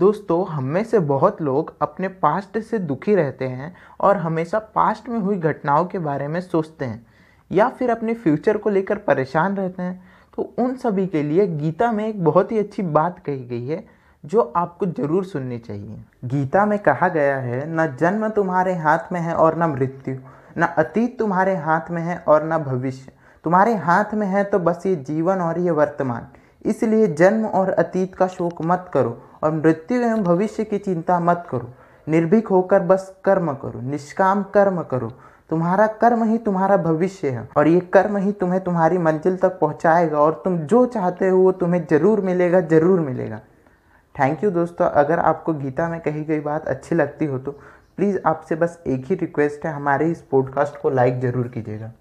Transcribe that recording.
दोस्तों, हम में से बहुत लोग अपने पास्ट से दुखी रहते हैं और हमेशा पास्ट में हुई घटनाओं के बारे में सोचते हैं या फिर अपने फ्यूचर को लेकर परेशान रहते हैं। तो उन सभी के लिए गीता में एक बहुत ही अच्छी बात कही गई है, जो आपको ज़रूर सुननी चाहिए। गीता में कहा गया है, न जन्म तुम्हारे हाथ में है और न मृत्यु, न अतीत तुम्हारे हाथ में है और न भविष्य। तुम्हारे हाथ में है तो बस ये जीवन और ये वर्तमान। इसलिए जन्म और अतीत का शोक मत करो और मृत्यु एवं भविष्य की चिंता मत करो। निर्भीक होकर बस कर्म करो, निष्काम कर्म करो। तुम्हारा कर्म ही तुम्हारा भविष्य है और ये कर्म ही तुम्हें तुम्हारी मंजिल तक पहुंचाएगा और तुम जो चाहते हो वो तुम्हें ज़रूर मिलेगा ज़रूर मिलेगा। थैंक यू दोस्तों। अगर आपको गीता में कही गई बात अच्छी लगती हो तो प्लीज़ आपसे बस एक ही रिक्वेस्ट है, हमारे इस पॉडकास्ट को लाइक ज़रूर कीजिएगा।